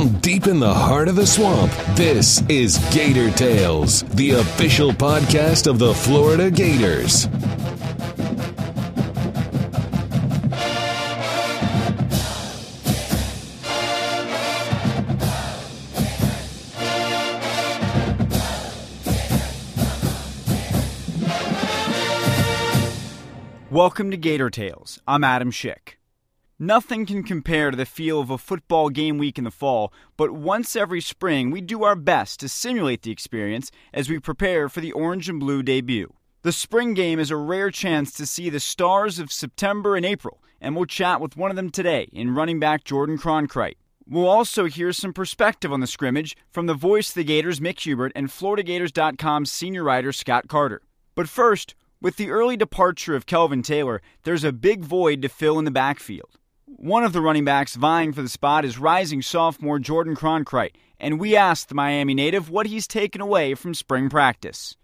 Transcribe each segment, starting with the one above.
From deep in the heart of the swamp, this is Gator Tales, the official podcast of the Florida Gators. Welcome to Gator Tales. I'm Adam Schick. Nothing can compare to the feel of a football game week in the fall, but once every spring we do our best to simulate the experience as we prepare for the orange and blue debut. The spring game is a rare chance to see the stars of September and April, and we'll chat with one of them today in running back Jordan Cronkrite. We'll also hear some perspective on the scrimmage from the voice of the Gators, Mick Hubert, and FloridaGators.com senior writer Scott Carter. But first, with the early departure of Kelvin Taylor, there's a big void to fill in the backfield. One of the running backs vying for the spot is rising sophomore Jordan Cronkrite, and we asked the Miami native what he's taken away from spring practice.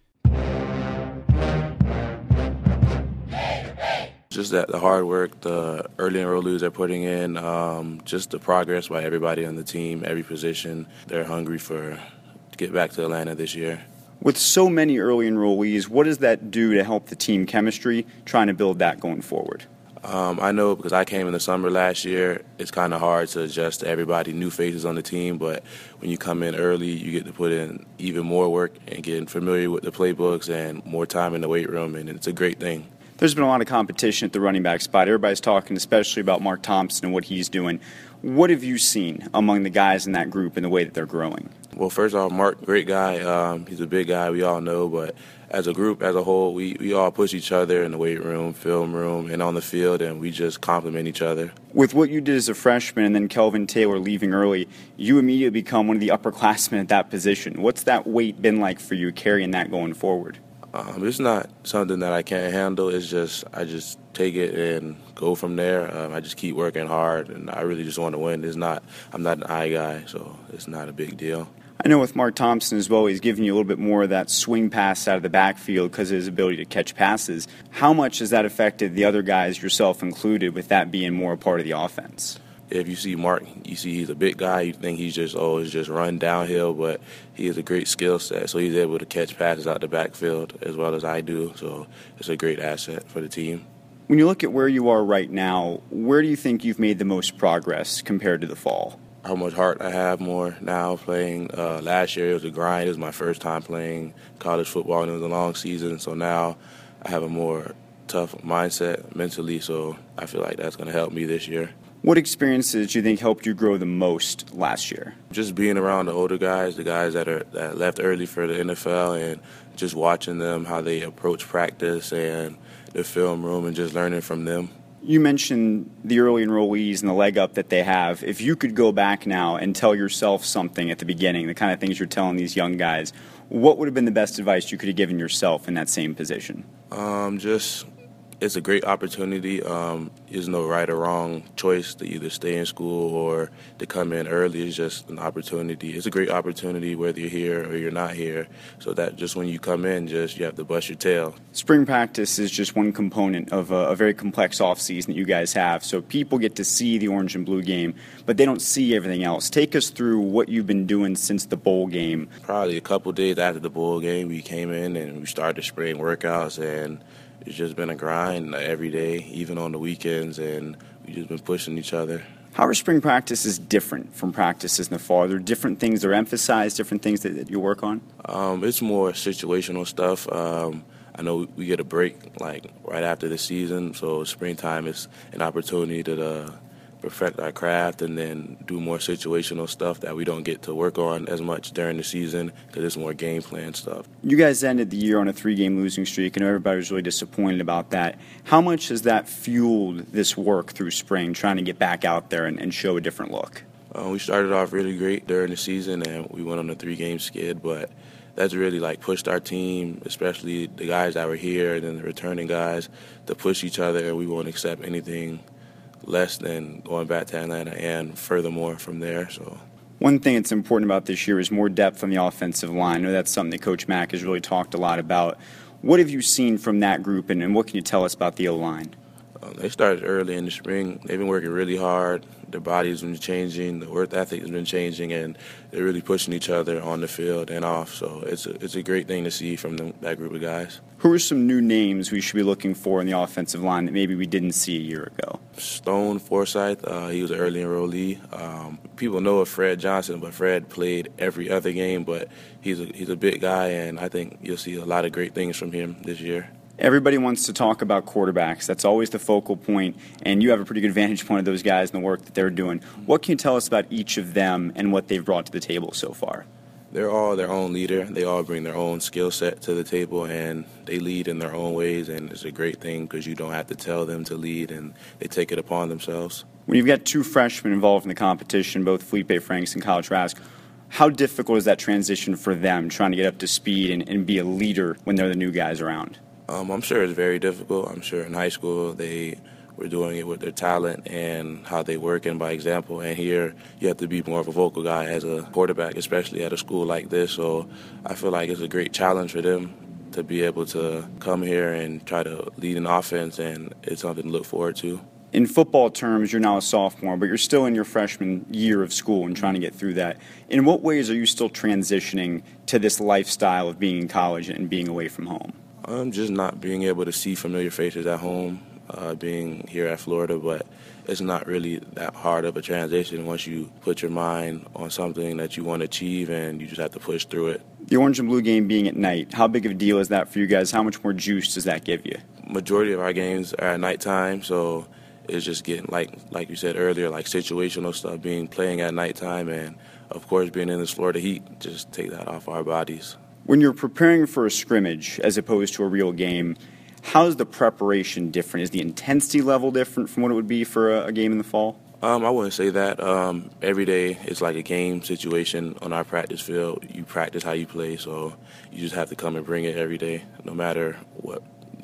Just that the hard work, the early enrollees they're putting in, um, just the progress by everybody on the team, every position. They're hungry for to get back to Atlanta this year. With so many early enrollees, what does that do to help the team chemistry, trying to build that going forward? Um, I know because I came in the summer last year, it's kind of hard to adjust to everybody, new faces on the team. But when you come in early, you get to put in even more work and getting familiar with the playbooks and more time in the weight room, and it's a great thing. There's been a lot of competition at the running back spot. Everybody's talking, especially about Mark Thompson and what he's doing. What have you seen among the guys in that group and the way that they're growing? Well, first off, Mark, great guy. Um, he's a big guy, we all know, but as a group, as a whole, we, we all push each other in the weight room, film room, and on the field, and we just complement each other. With what you did as a freshman and then Kelvin Taylor leaving early, you immediately become one of the upperclassmen at that position. What's that weight been like for you carrying that going forward? Um, it's not something that I can't handle. It's just I just take it and go from there. Um, I just keep working hard, and I really just want to win. It's not I'm not an eye guy, so it's not a big deal. I know with Mark Thompson as well, he's giving you a little bit more of that swing pass out of the backfield because of his ability to catch passes. How much has that affected the other guys, yourself included, with that being more a part of the offense? If you see Mark, you see he's a big guy. You think he's just oh, he's just run downhill, but he has a great skill set. So he's able to catch passes out the backfield as well as I do. So it's a great asset for the team. When you look at where you are right now, where do you think you've made the most progress compared to the fall? How much heart I have more now playing. Uh, last year it was a grind. It was my first time playing college football, and it was a long season. So now I have a more tough mindset mentally. So I feel like that's going to help me this year. What experiences do you think helped you grow the most last year? Just being around the older guys, the guys that are that left early for the NFL, and just watching them how they approach practice and the film room, and just learning from them. You mentioned the early enrollees and the leg up that they have. If you could go back now and tell yourself something at the beginning, the kind of things you're telling these young guys, what would have been the best advice you could have given yourself in that same position? Um, just it's a great opportunity. Um, there's no right or wrong choice to either stay in school or to come in early. It's just an opportunity. It's a great opportunity whether you're here or you're not here. So that just when you come in, just you have to bust your tail. Spring practice is just one component of a, a very complex off season that you guys have. So people get to see the orange and blue game, but they don't see everything else. Take us through what you've been doing since the bowl game. Probably a couple days after the bowl game, we came in and we started spring workouts and it's just been a grind every day, even on the weekends, and we've just been pushing each other. How are spring practices different from practices in the fall? Are there different things that are emphasized, different things that, that you work on? Um, it's more situational stuff. Um, I know we get a break like right after the season, so springtime is an opportunity to uh, perfect our craft and then do more situational stuff that we don't get to work on as much during the season because it's more game plan stuff. You guys ended the year on a three game losing streak, and everybody was really disappointed about that. How much has that fueled this work through spring, trying to get back out there and, and show a different look? Uh, we started off really great during the season and we went on a three game skid, but that's really like pushed our team, especially the guys that were here and then the returning guys, to push each other. We won't accept anything less than going back to Atlanta and furthermore from there. So. One thing that's important about this year is more depth on the offensive line. I know that's something that Coach Mack has really talked a lot about. What have you seen from that group, and, and what can you tell us about the O line? Uh, they started early in the spring. They've been working really hard. Their bodies have been changing. The work ethic has been changing, and they're really pushing each other on the field and off. So it's a, it's a great thing to see from them, that group of guys. Who are some new names we should be looking for in the offensive line that maybe we didn't see a year ago? Stone Forsythe, uh, he was an early enrollee. Um, people know of Fred Johnson, but Fred played every other game. But he's a, he's a big guy, and I think you'll see a lot of great things from him this year. Everybody wants to talk about quarterbacks. That's always the focal point, and you have a pretty good vantage point of those guys and the work that they're doing. What can you tell us about each of them and what they've brought to the table so far? They're all their own leader. They all bring their own skill set to the table, and they lead in their own ways. And it's a great thing because you don't have to tell them to lead, and they take it upon themselves. When you've got two freshmen involved in the competition, both Feleipe Franks and Kyle Trask, how difficult is that transition for them, trying to get up to speed and, and be a leader when they're the new guys around? Um, I'm sure it's very difficult. I'm sure in high school they were doing it with their talent and how they work and by example. And here you have to be more of a vocal guy as a quarterback, especially at a school like this. So I feel like it's a great challenge for them to be able to come here and try to lead an offense, and it's something to look forward to. In football terms, you're now a sophomore, but you're still in your freshman year of school and trying to get through that. In what ways are you still transitioning to this lifestyle of being in college and being away from home? I'm just not being able to see familiar faces at home, uh, being here at Florida, but it's not really that hard of a transition once you put your mind on something that you want to achieve and you just have to push through it. The orange and blue game being at night, how big of a deal is that for you guys? How much more juice does that give you? Majority of our games are at nighttime, so it's just getting like like you said earlier, like situational stuff being playing at nighttime and of course being in this Florida heat, just take that off our bodies. When you're preparing for a scrimmage as opposed to a real game, how is the preparation different? Is the intensity level different from what it would be for a, a game in the fall? Um, I wouldn't say that. Um, every day it's like a game situation on our practice field. You practice how you play, so you just have to come and bring it every day, no matter what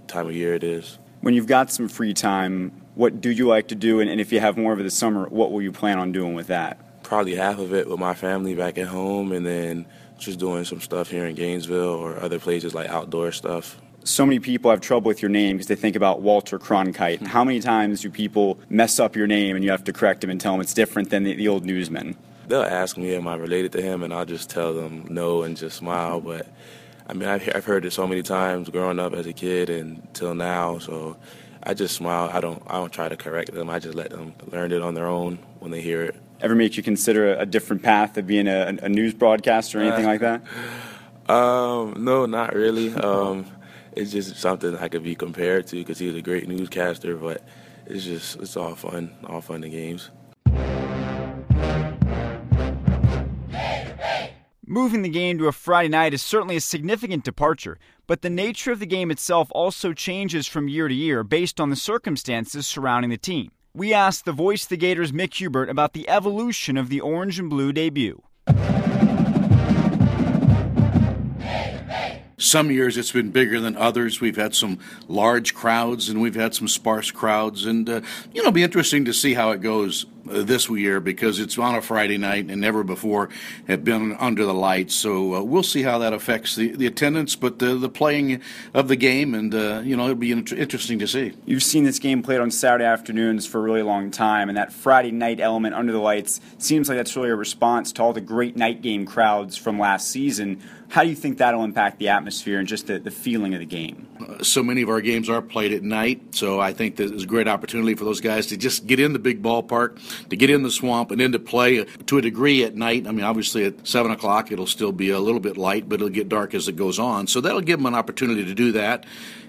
time of year it is. When you've got some free time, what do you like to do? And, and if you have more of it this summer, what will you plan on doing with that? Probably half of it with my family back at home, and then just doing some stuff here in Gainesville or other places like outdoor stuff. So many people have trouble with your name because they think about Walter Cronkite. Hmm. How many times do people mess up your name and you have to correct them and tell them it's different than the, the old newsman? They'll ask me, am I related to him? And I'll just tell them no and just smile. But I mean, I've, I've heard it so many times growing up as a kid and till now. So I just smile. I don't. I don't try to correct them. I just let them learn it on their own when they hear it ever make you consider a different path of being a, a news broadcaster or anything uh, like that? Um, no, not really. Um, it's just something I could be compared to because he's a great newscaster, but it's just it's all fun, all fun and games. Moving the game to a Friday night is certainly a significant departure, but the nature of the game itself also changes from year to year based on the circumstances surrounding the team we asked the voice the Gators, Mick Hubert, about the evolution of the orange and blue debut. Some years it's been bigger than others. We've had some large crowds and we've had some sparse crowds, and uh, you know, it'll be interesting to see how it goes this year because it's on a Friday night and never before have been under the lights. So uh, we'll see how that affects the, the attendance, but the, the playing of the game, and uh, you know it'll be interesting to see. You've seen this game played on Saturday afternoons for a really long time, and that Friday night element under the lights seems like that's really a response to all the great night game crowds from last season. How do you think that'll impact the atmosphere and just the, the feeling of the game? Uh, so many of our games are played at night, so I think there's a great opportunity for those guys to just get in the big ballpark to get in the swamp and into play to a degree at night. I mean, obviously at 7 o'clock it'll still be a little bit light, but it'll get dark as it goes on. So that'll give them an opportunity to do that.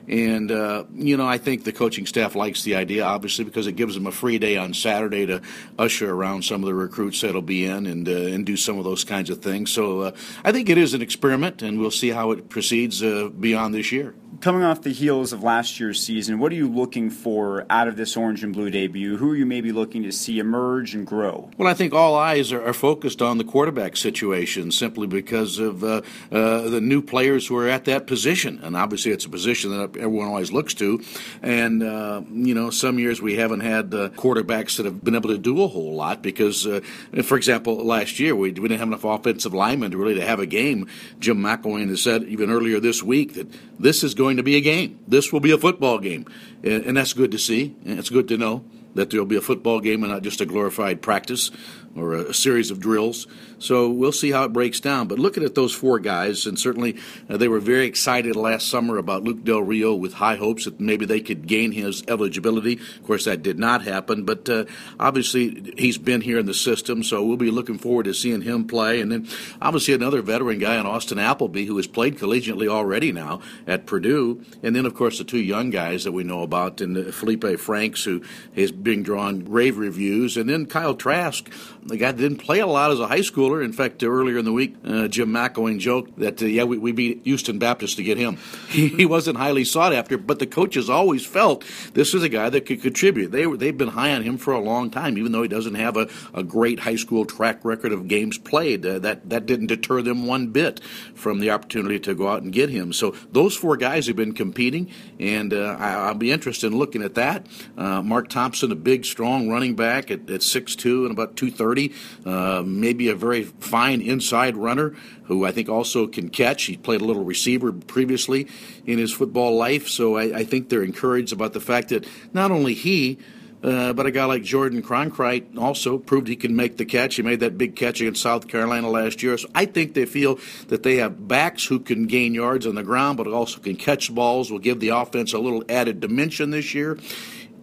And, uh, you know, I think the coaching staff likes the idea, obviously, because it gives them a free day on Saturday to usher around some of the recruits that'll be in and, uh, and do some of those kinds of things. So uh, I think it is an experiment, and we'll see how it proceeds uh, beyond this year coming off the heels of last year's season, what are you looking for out of this orange and blue debut? Who are you maybe looking to see emerge and grow? Well, I think all eyes are, are focused on the quarterback situation simply because of uh, uh, the new players who are at that position. And obviously, it's a position that everyone always looks to. And, uh, you know, some years we haven't had uh, quarterbacks that have been able to do a whole lot because, uh, for example, last year we, we didn't have enough offensive linemen to really to have a game. Jim McElwain has said even earlier this week that this is going to be a game. This will be a football game. And, and that's good to see. And it's good to know that there'll be a football game and not just a glorified practice or a, a, series of drills. So we'll see how it breaks down. But looking at those four guys, and certainly uh, they were very excited last summer about Luke Del Rio with high hopes that maybe they could gain his eligibility. Of course, that did not happen, but uh, obviously he's been here in the system, so we'll be looking forward to seeing him play. And then obviously another veteran guy in Austin Appleby who has played collegiately already now at Purdue. And then, of course, the two young guys that we know about, and uh, Feleipe Franks, who is being drawn rave reviews, and then Kyle Trask the guy didn't play a lot as a high schooler. In fact, earlier in the week, uh, Jim McElwain joked that, uh, yeah, we, we beat Houston Baptist to get him. He, he, wasn't highly sought after, but the coaches always felt this is a guy that could contribute. They, they've been high on him for a long time, even though he doesn't have a, a great high school track record of games played. Uh, that, that didn't deter them one bit from the opportunity to go out and get him. So those four guys have been competing, and uh, I, will be interested in looking at that. Uh, Mark Thompson, a big, strong running back at, at 6'2 and about 230. Uh, maybe a very fine inside runner who I think also can catch. He played a little receiver previously in his football life, so I, I think they're encouraged about the fact that not only he, uh, but a guy like Jordan Cronkrite also proved he can make the catch. He made that big catch against South Carolina last year. So I think they feel that they have backs who can gain yards on the ground, but also can catch balls, will give the offense a little added dimension this year.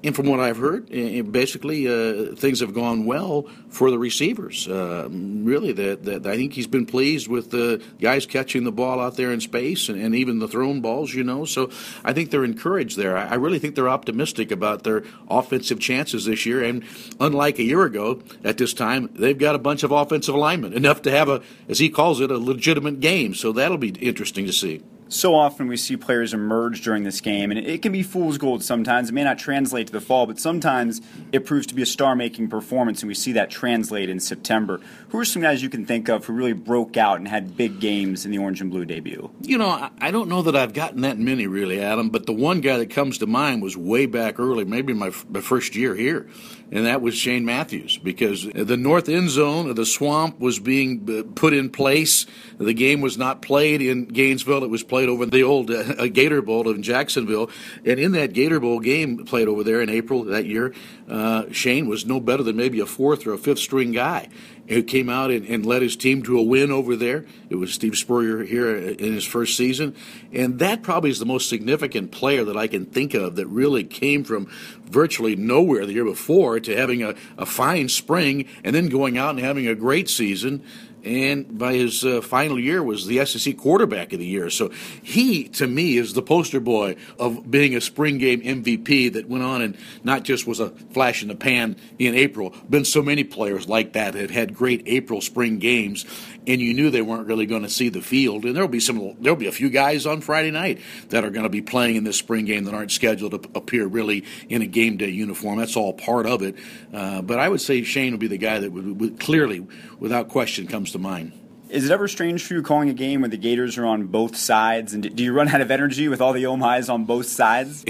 And from what I've heard, basically uh, things have gone well for the receivers. Uh, really, that, I think he's been pleased with the guys catching the ball out there in space and, and, even the thrown balls. You know, so I think they're encouraged there. I, really think they're optimistic about their offensive chances this year. And unlike a year ago, at this time, they've got a bunch of offensive linemen enough to have a, as he calls it, a legitimate game. So that'll be interesting to see so often we see players emerge during this game, and it can be fool's gold sometimes. It may not translate to the fall, but sometimes it proves to be a star making performance, and we see that translate in September. Who are some guys you can think of who really broke out and had big games in the orange and blue debut? You know, I don't know that I've gotten that many really, Adam, but the one guy that comes to mind was way back early, maybe my, my first year here and that was Shane Matthews because the north end zone of the swamp was being uh, put in place. The game was not played in Gainesville; it was played over the old uh, Gator Bowl in Jacksonville. And in that Gator Bowl game played over there in April that year, uh, Shane was no better than maybe a fourth or a fifth string guy who came out and, and, led his team to a win over there. It was Steve Spurrier here in his first season. And that probably is the most significant player that I can think of that really came from virtually nowhere the year before to having a, a fine spring and then going out and having a great season and by his uh, final year was the SEC quarterback of the year. So he, to me, is the poster boy of being a spring game MVP that went on and not just was a flash in the pan in April. Been so many players like that that had great April spring games, and you knew they weren't really going to see the field. And there'll be some, there'll be a few guys on Friday night that are going to be playing in this spring game that aren't scheduled to appear really in a game day uniform. That's all part of it. Uh, but I would say Shane would be the guy that would, would clearly, without question, comes to mind. Is it ever strange for you calling a game where the Gators are on both sides? And do you run out of energy with all the Omis on both sides?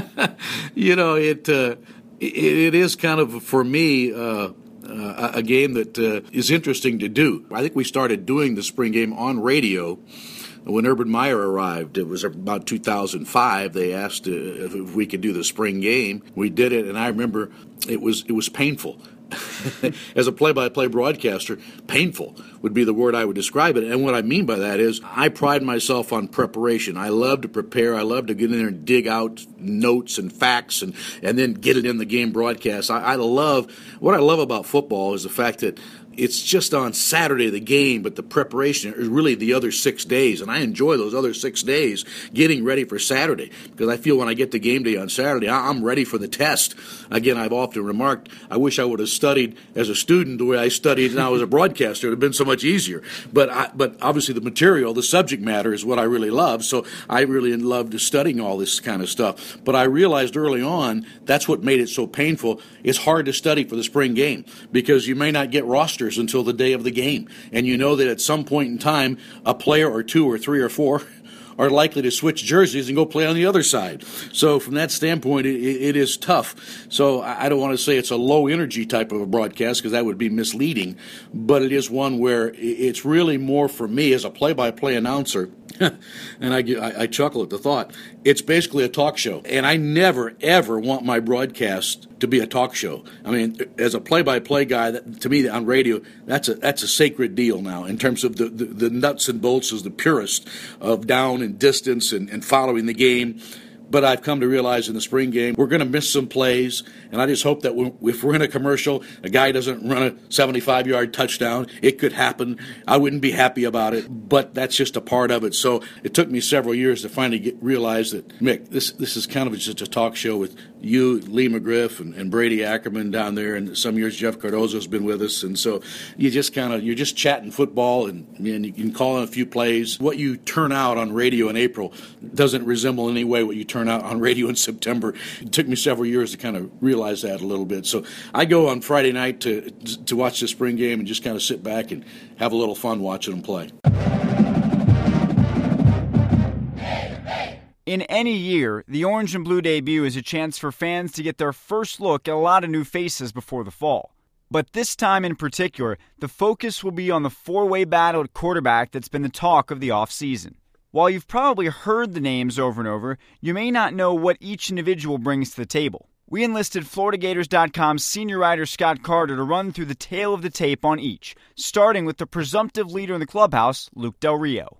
you know, it, uh, it, it is kind of for me. Uh, uh, a game that uh, is interesting to do. I think we started doing the spring game on radio when Urban Meyer arrived. It was about 2005. They asked uh, if we could do the spring game. We did it, and I remember it was it was painful. as a play-by-play broadcaster, painful would be the word I would describe it. And what I mean by that is I pride myself on preparation. I love to prepare. I love to get in there and dig out notes and facts and, and then get it in the game broadcast. I, I love what I love about football is the fact that it's just on Saturday the game, but the preparation is really the other six days, and I enjoy those other six days getting ready for Saturday because I feel when I get to game day on Saturday, I'm ready for the test. Again, I've often remarked I wish I would have studied as a student the way I studied now as a broadcaster. It would have been so much easier. But I, but obviously the material, the subject matter, is what I really love. So I really loved studying all this kind of stuff. But I realized early on that's what made it so painful. It's hard to study for the spring game because you may not get roster rosters until the day of the game. And you know that at some point in time, a player or two or three or four are likely to switch jerseys and go play on the other side. So from that standpoint, it, it is tough. So I don't want to say it's a low energy type of a broadcast because that would be misleading, but it is one where it's really more for me as a play-by-play announcer. and I, I, I chuckle at the thought. It's basically a talk show, and I never ever want my broadcast to be a talk show. I mean, as a play-by-play guy, that, to me on radio, that's a that's a sacred deal now in terms of the, the, the nuts and bolts as the purest of down and distance and, and following the game. But I've come to realize in the spring game, we're going to miss some plays. And I just hope that if we're in a commercial, a guy doesn't run a 75 yard touchdown. It could happen. I wouldn't be happy about it, but that's just a part of it. So it took me several years to finally get, realize that, Mick, this, this is kind of just a talk show with you, Lee McGriff, and, and Brady Ackerman down there. And some years Jeff Cardozo's been with us. And so you just kind of, you're just chatting football and, and you can call in a few plays. What you turn out on radio in April doesn't resemble in any way what you turn out on radio in September. It took me several years to kind of realize that a little bit. So I go on Friday night to to watch the spring game and just kind of sit back and have a little fun watching them play. In any year, the Orange and Blue debut is a chance for fans to get their first look at a lot of new faces before the fall. But this time in particular, the focus will be on the four way battle at quarterback that's been the talk of the offseason. While you've probably heard the names over and over, you may not know what each individual brings to the table. We enlisted FloridaGators.com's senior writer Scott Carter to run through the tale of the tape on each, starting with the presumptive leader in the clubhouse, Luke Del Rio.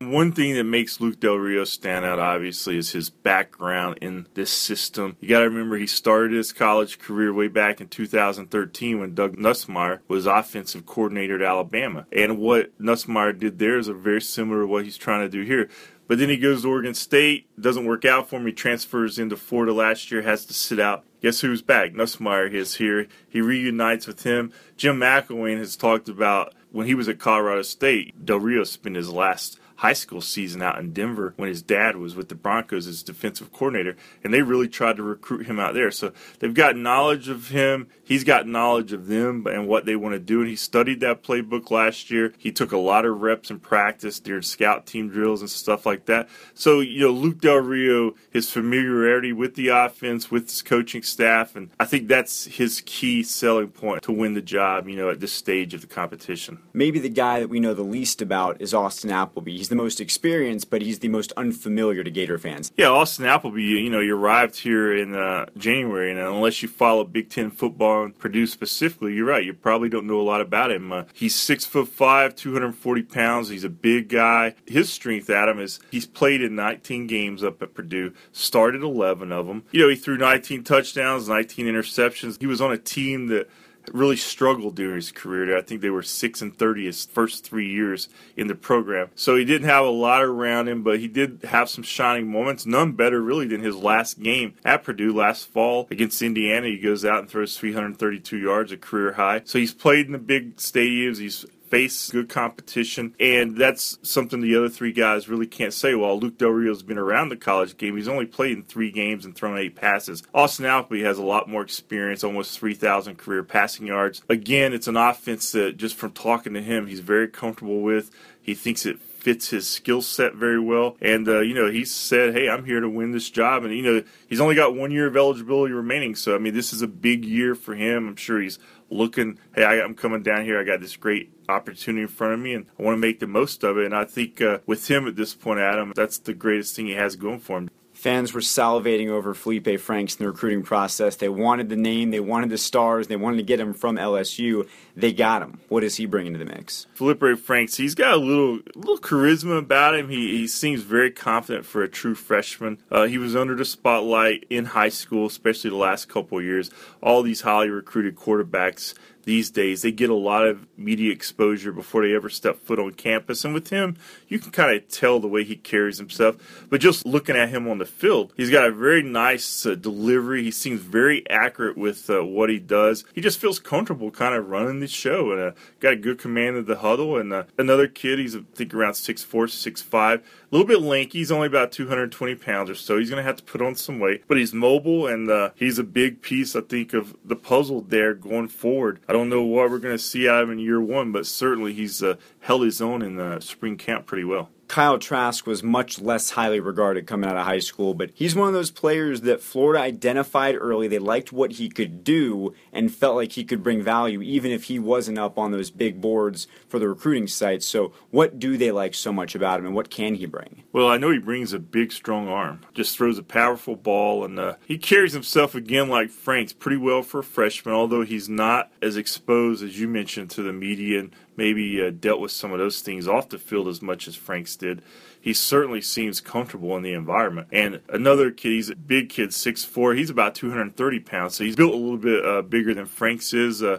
One thing that makes Luke Del Rio stand out, obviously, is his background in this system. You got to remember he started his college career way back in 2013 when Doug Nussmeier was offensive coordinator at Alabama. And what Nussmeier did there is very similar to what he's trying to do here. But then he goes to Oregon State, doesn't work out for him. He transfers into Florida last year, has to sit out. Guess who's back? Nussmeier is here. He reunites with him. Jim McElwain has talked about when he was at Colorado State, Del Rio spent his last high school season out in Denver when his dad was with the Broncos as defensive coordinator, and they really tried to recruit him out there. So they've got knowledge of him. He's got knowledge of them and what they want to do. And he studied that playbook last year. He took a lot of reps in practice during scout team drills and stuff like that. So, you know, Luke Del Rio, his familiarity with the offense, with his coaching staff, and I think that's his key selling point to win the job, you know, at this stage of the competition. Maybe the guy that we know the least about is Austin Appleby. He's the most experienced, but he's the most unfamiliar to Gator fans. Yeah, Austin Appleby, you know, he arrived here in uh, January, and unless you follow Big Ten football and Purdue specifically, you're right. You probably don't know a lot about him. Uh, he's six foot five, 240 pounds. He's a big guy. His strength, Adam, is he's played in 19 games up at Purdue, started 11 of them. You know, he threw 19 touchdowns, 19 interceptions. He was on a team that really struggled during his career. I think they were six and thirty his first three years in the program. So he didn't have a lot around him, but he did have some shining moments. None better really than his last game at Purdue last fall against Indiana. He goes out and throws 332 yards, a career high. So he's played in the big stadiums. He's face good competition, and that's something the other three guys really can't say. While Luke Del Rio's been around the college game, he's only played in three games and thrown eight passes. Austin Appleby has a lot more experience, almost 3,000 career passing yards. Again, it's an offense that just from talking to him, he's very comfortable with. He thinks it fits his skill set very well. And, uh, you know, he said, hey, I'm here to win this job. And, you know, he's only got one year of eligibility remaining. So, I mean, this is a big year for him. I'm sure he's looking, hey, I, am coming down here. I got this great opportunity in front of me, and I want to make the most of it. And I think uh, with him at this point, Adam, that's the greatest thing he has going for him. Fans were salivating over Feleipe Franks in the recruiting process. They wanted the name, they wanted the stars, they wanted to get him from LSU. They got him. What does he bring into the mix? Feleipe Franks, he's got a little little charisma about him. He, he seems very confident for a true freshman. Uh, he was under the spotlight in high school, especially the last couple years. All these highly recruited quarterbacks these days. They get a lot of media exposure before they ever step foot on campus. And with him, you can kind of tell the way he carries himself. But just looking at him on the field, he's got a very nice uh, delivery. He seems very accurate with uh, what he does. He just feels comfortable kind of running the show and uh, got a good command of the huddle. And uh, another kid, he's I think around 6'4, 6'5, a little bit lanky. He's only about 220 pounds or so. He's going to have to put on some weight, but he's mobile and uh, he's a big piece, I think, of the puzzle there going forward I don't know what we're going to see out of him in year one, but certainly he's uh, held his own in the spring camp pretty well. Kyle Trask was much less highly regarded coming out of high school, but he's one of those players that Florida identified early. They liked what he could do and felt like he could bring value, even if he wasn't up on those big boards for the recruiting sites. So, what do they like so much about him, and what can he bring? Well, I know he brings a big, strong arm, just throws a powerful ball, and uh, he carries himself again like Franks pretty well for a freshman, although he's not as exposed as you mentioned to the media and maybe uh, dealt with some of those things off the field as much as Franks did. He certainly seems comfortable in the environment. And another kid, he's a big kid, 6'4", he's about 230 pounds, so he's built a little bit uh, bigger than Franks is. Uh,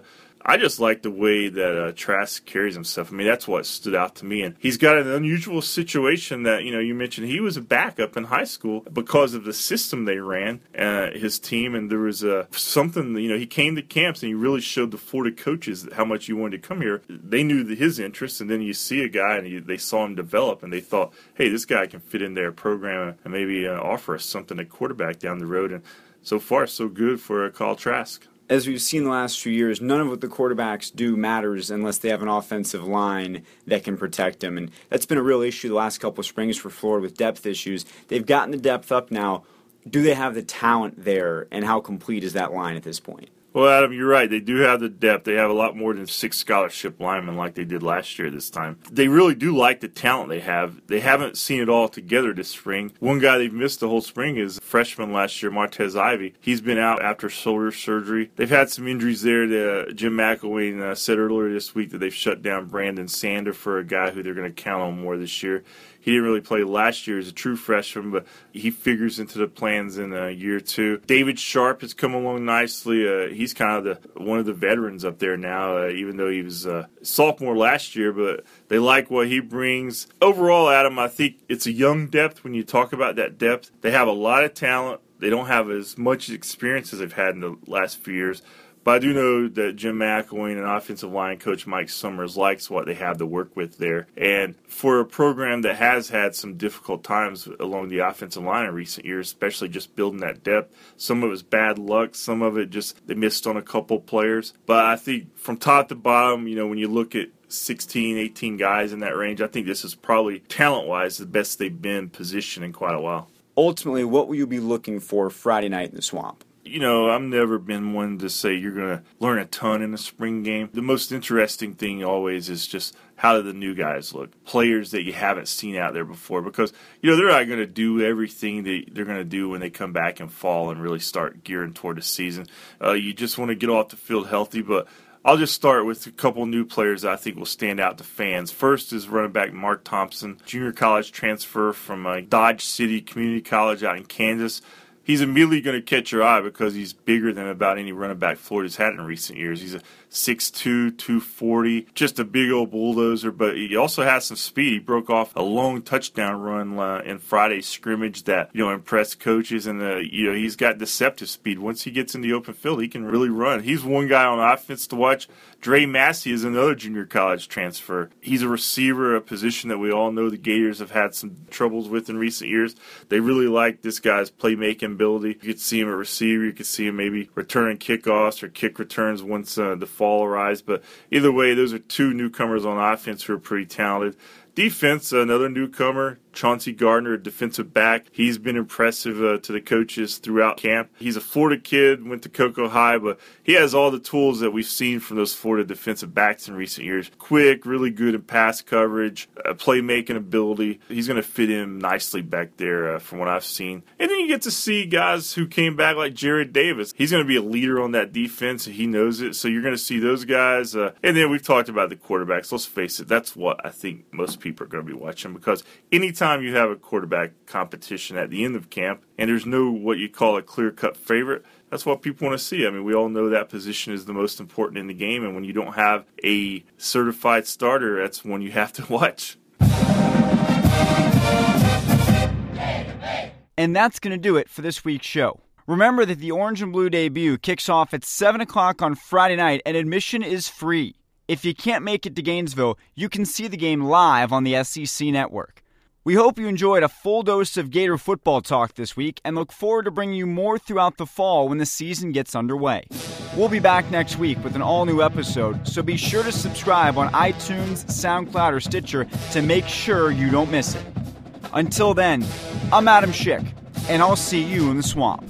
I just like the way that uh, Trask carries himself. I mean, that's what stood out to me. And he's got an unusual situation that, you know, you mentioned he was a backup in high school because of the system they ran, uh, his team. And there was uh, something, you know, he came to camps and he really showed the Florida coaches how much he wanted to come here. They knew his interests. And then you see a guy and he, they saw him develop and they thought, hey, this guy can fit in their program and maybe uh, offer us something at quarterback down the road. And so far, so good for uh, Kyle Trask as we've seen the last few years, none of what the quarterbacks do matters unless they have an offensive line that can protect them. And that's been a real issue the last couple of springs for Florida with depth issues. They've gotten the depth up now. Do they have the talent there, and how complete is that line at this point? Well, Adam, you're right. They do have the depth. They have a lot more than six scholarship linemen like they did last year this time. They really do like the talent they have. They haven't seen it all together this spring. One guy they've missed the whole spring is freshman last year, Martez Ivey. He's been out after shoulder surgery. They've had some injuries there. The, uh, Jim McElwain uh, said earlier this week that they've shut down Brandon Sander for a guy who they're going to count on more this year. He didn't really play last year as a true freshman, but he figures into the plans in a year two. David Sharpe has come along nicely. Uh, he's kind of the one of the veterans up there now, uh, even though he was a sophomore last year. But they like what he brings. Overall, Adam, I think it's a young depth. When you talk about that depth, they have a lot of talent. They don't have as much experience as they've had in the last few years but I do know that Jim McElwain and offensive line coach Mike Summers likes what they have to work with there. And for a program that has had some difficult times along the offensive line in recent years, especially just building that depth, some of it was bad luck, some of it just they missed on a couple players. But I think from top to bottom, you know, when you look at 16, 18 guys in that range, I think this is probably talent wise the best they've been positioned in quite a while. Ultimately, what will you be looking for Friday night in the swamp? You know, I've never been one to say you're going to learn a ton in a spring game. The most interesting thing always is just how do the new guys look? Players that you haven't seen out there before because, you know, they're not going to do everything that they're going to do when they come back in fall and really start gearing toward the season. Uh, you just want to get off the field healthy, but I'll just start with a couple new players that I think will stand out to fans. First is running back Mark Thompson, junior college transfer from uh, Dodge City Community College out in Kansas he's immediately going to catch your eye because he's bigger than about any running back Florida's had in recent years. He's a 6'2", 240, just a big old bulldozer, but he also has some speed. He broke off a long touchdown run uh, in Friday's scrimmage that, you know, impressed coaches, and, uh, you know, he's got deceptive speed. Once he gets in the open field, he can really run. He's one guy on offense to watch. Dre Massey is another junior college transfer. He's a receiver, a position that we all know the Gators have had some troubles with in recent years. They really like this guy's playmaking ability. You could see him a receiver. You could see him maybe returning kickoffs or kick returns once uh, the fall arrives. But either way, those are two newcomers on offense who are pretty talented. Defense, another newcomer, Chauncey Gardner, defensive back. He's been impressive uh, to the coaches throughout camp. He's a Florida kid, went to Cocoa High, but he has all the tools that we've seen from those Florida defensive backs in recent years. Quick, really good in pass coverage, uh, playmaking ability. He's going to fit in nicely back there uh, from what I've seen. And then you get to see guys who came back like Jarrad Davis. He's going to be a leader on that defense, and he knows it. So you're going to see those guys. Uh, and then we've talked about the quarterbacks. Let's face it, that's what I think most people are going to be watching because anytime you have a quarterback competition at the end of camp and there's no what you call a clear cut favorite, that's what people want to see. I mean, we all know that position is the most important in the game, and when you don't have a certified starter, that's one you have to watch. And that's going to do it for this week's show. Remember that the Orange and Blue debut kicks off at 7 o'clock on Friday night, and admission is free. If you can't make it to Gainesville, you can see the game live on the SEC network. We hope you enjoyed a full dose of Gator football talk this week and look forward to bringing you more throughout the fall when the season gets underway. We'll be back next week with an all new episode, so be sure to subscribe on iTunes, SoundCloud, or Stitcher to make sure you don't miss it. Until then, I'm Adam Schick, and I'll see you in the swamp.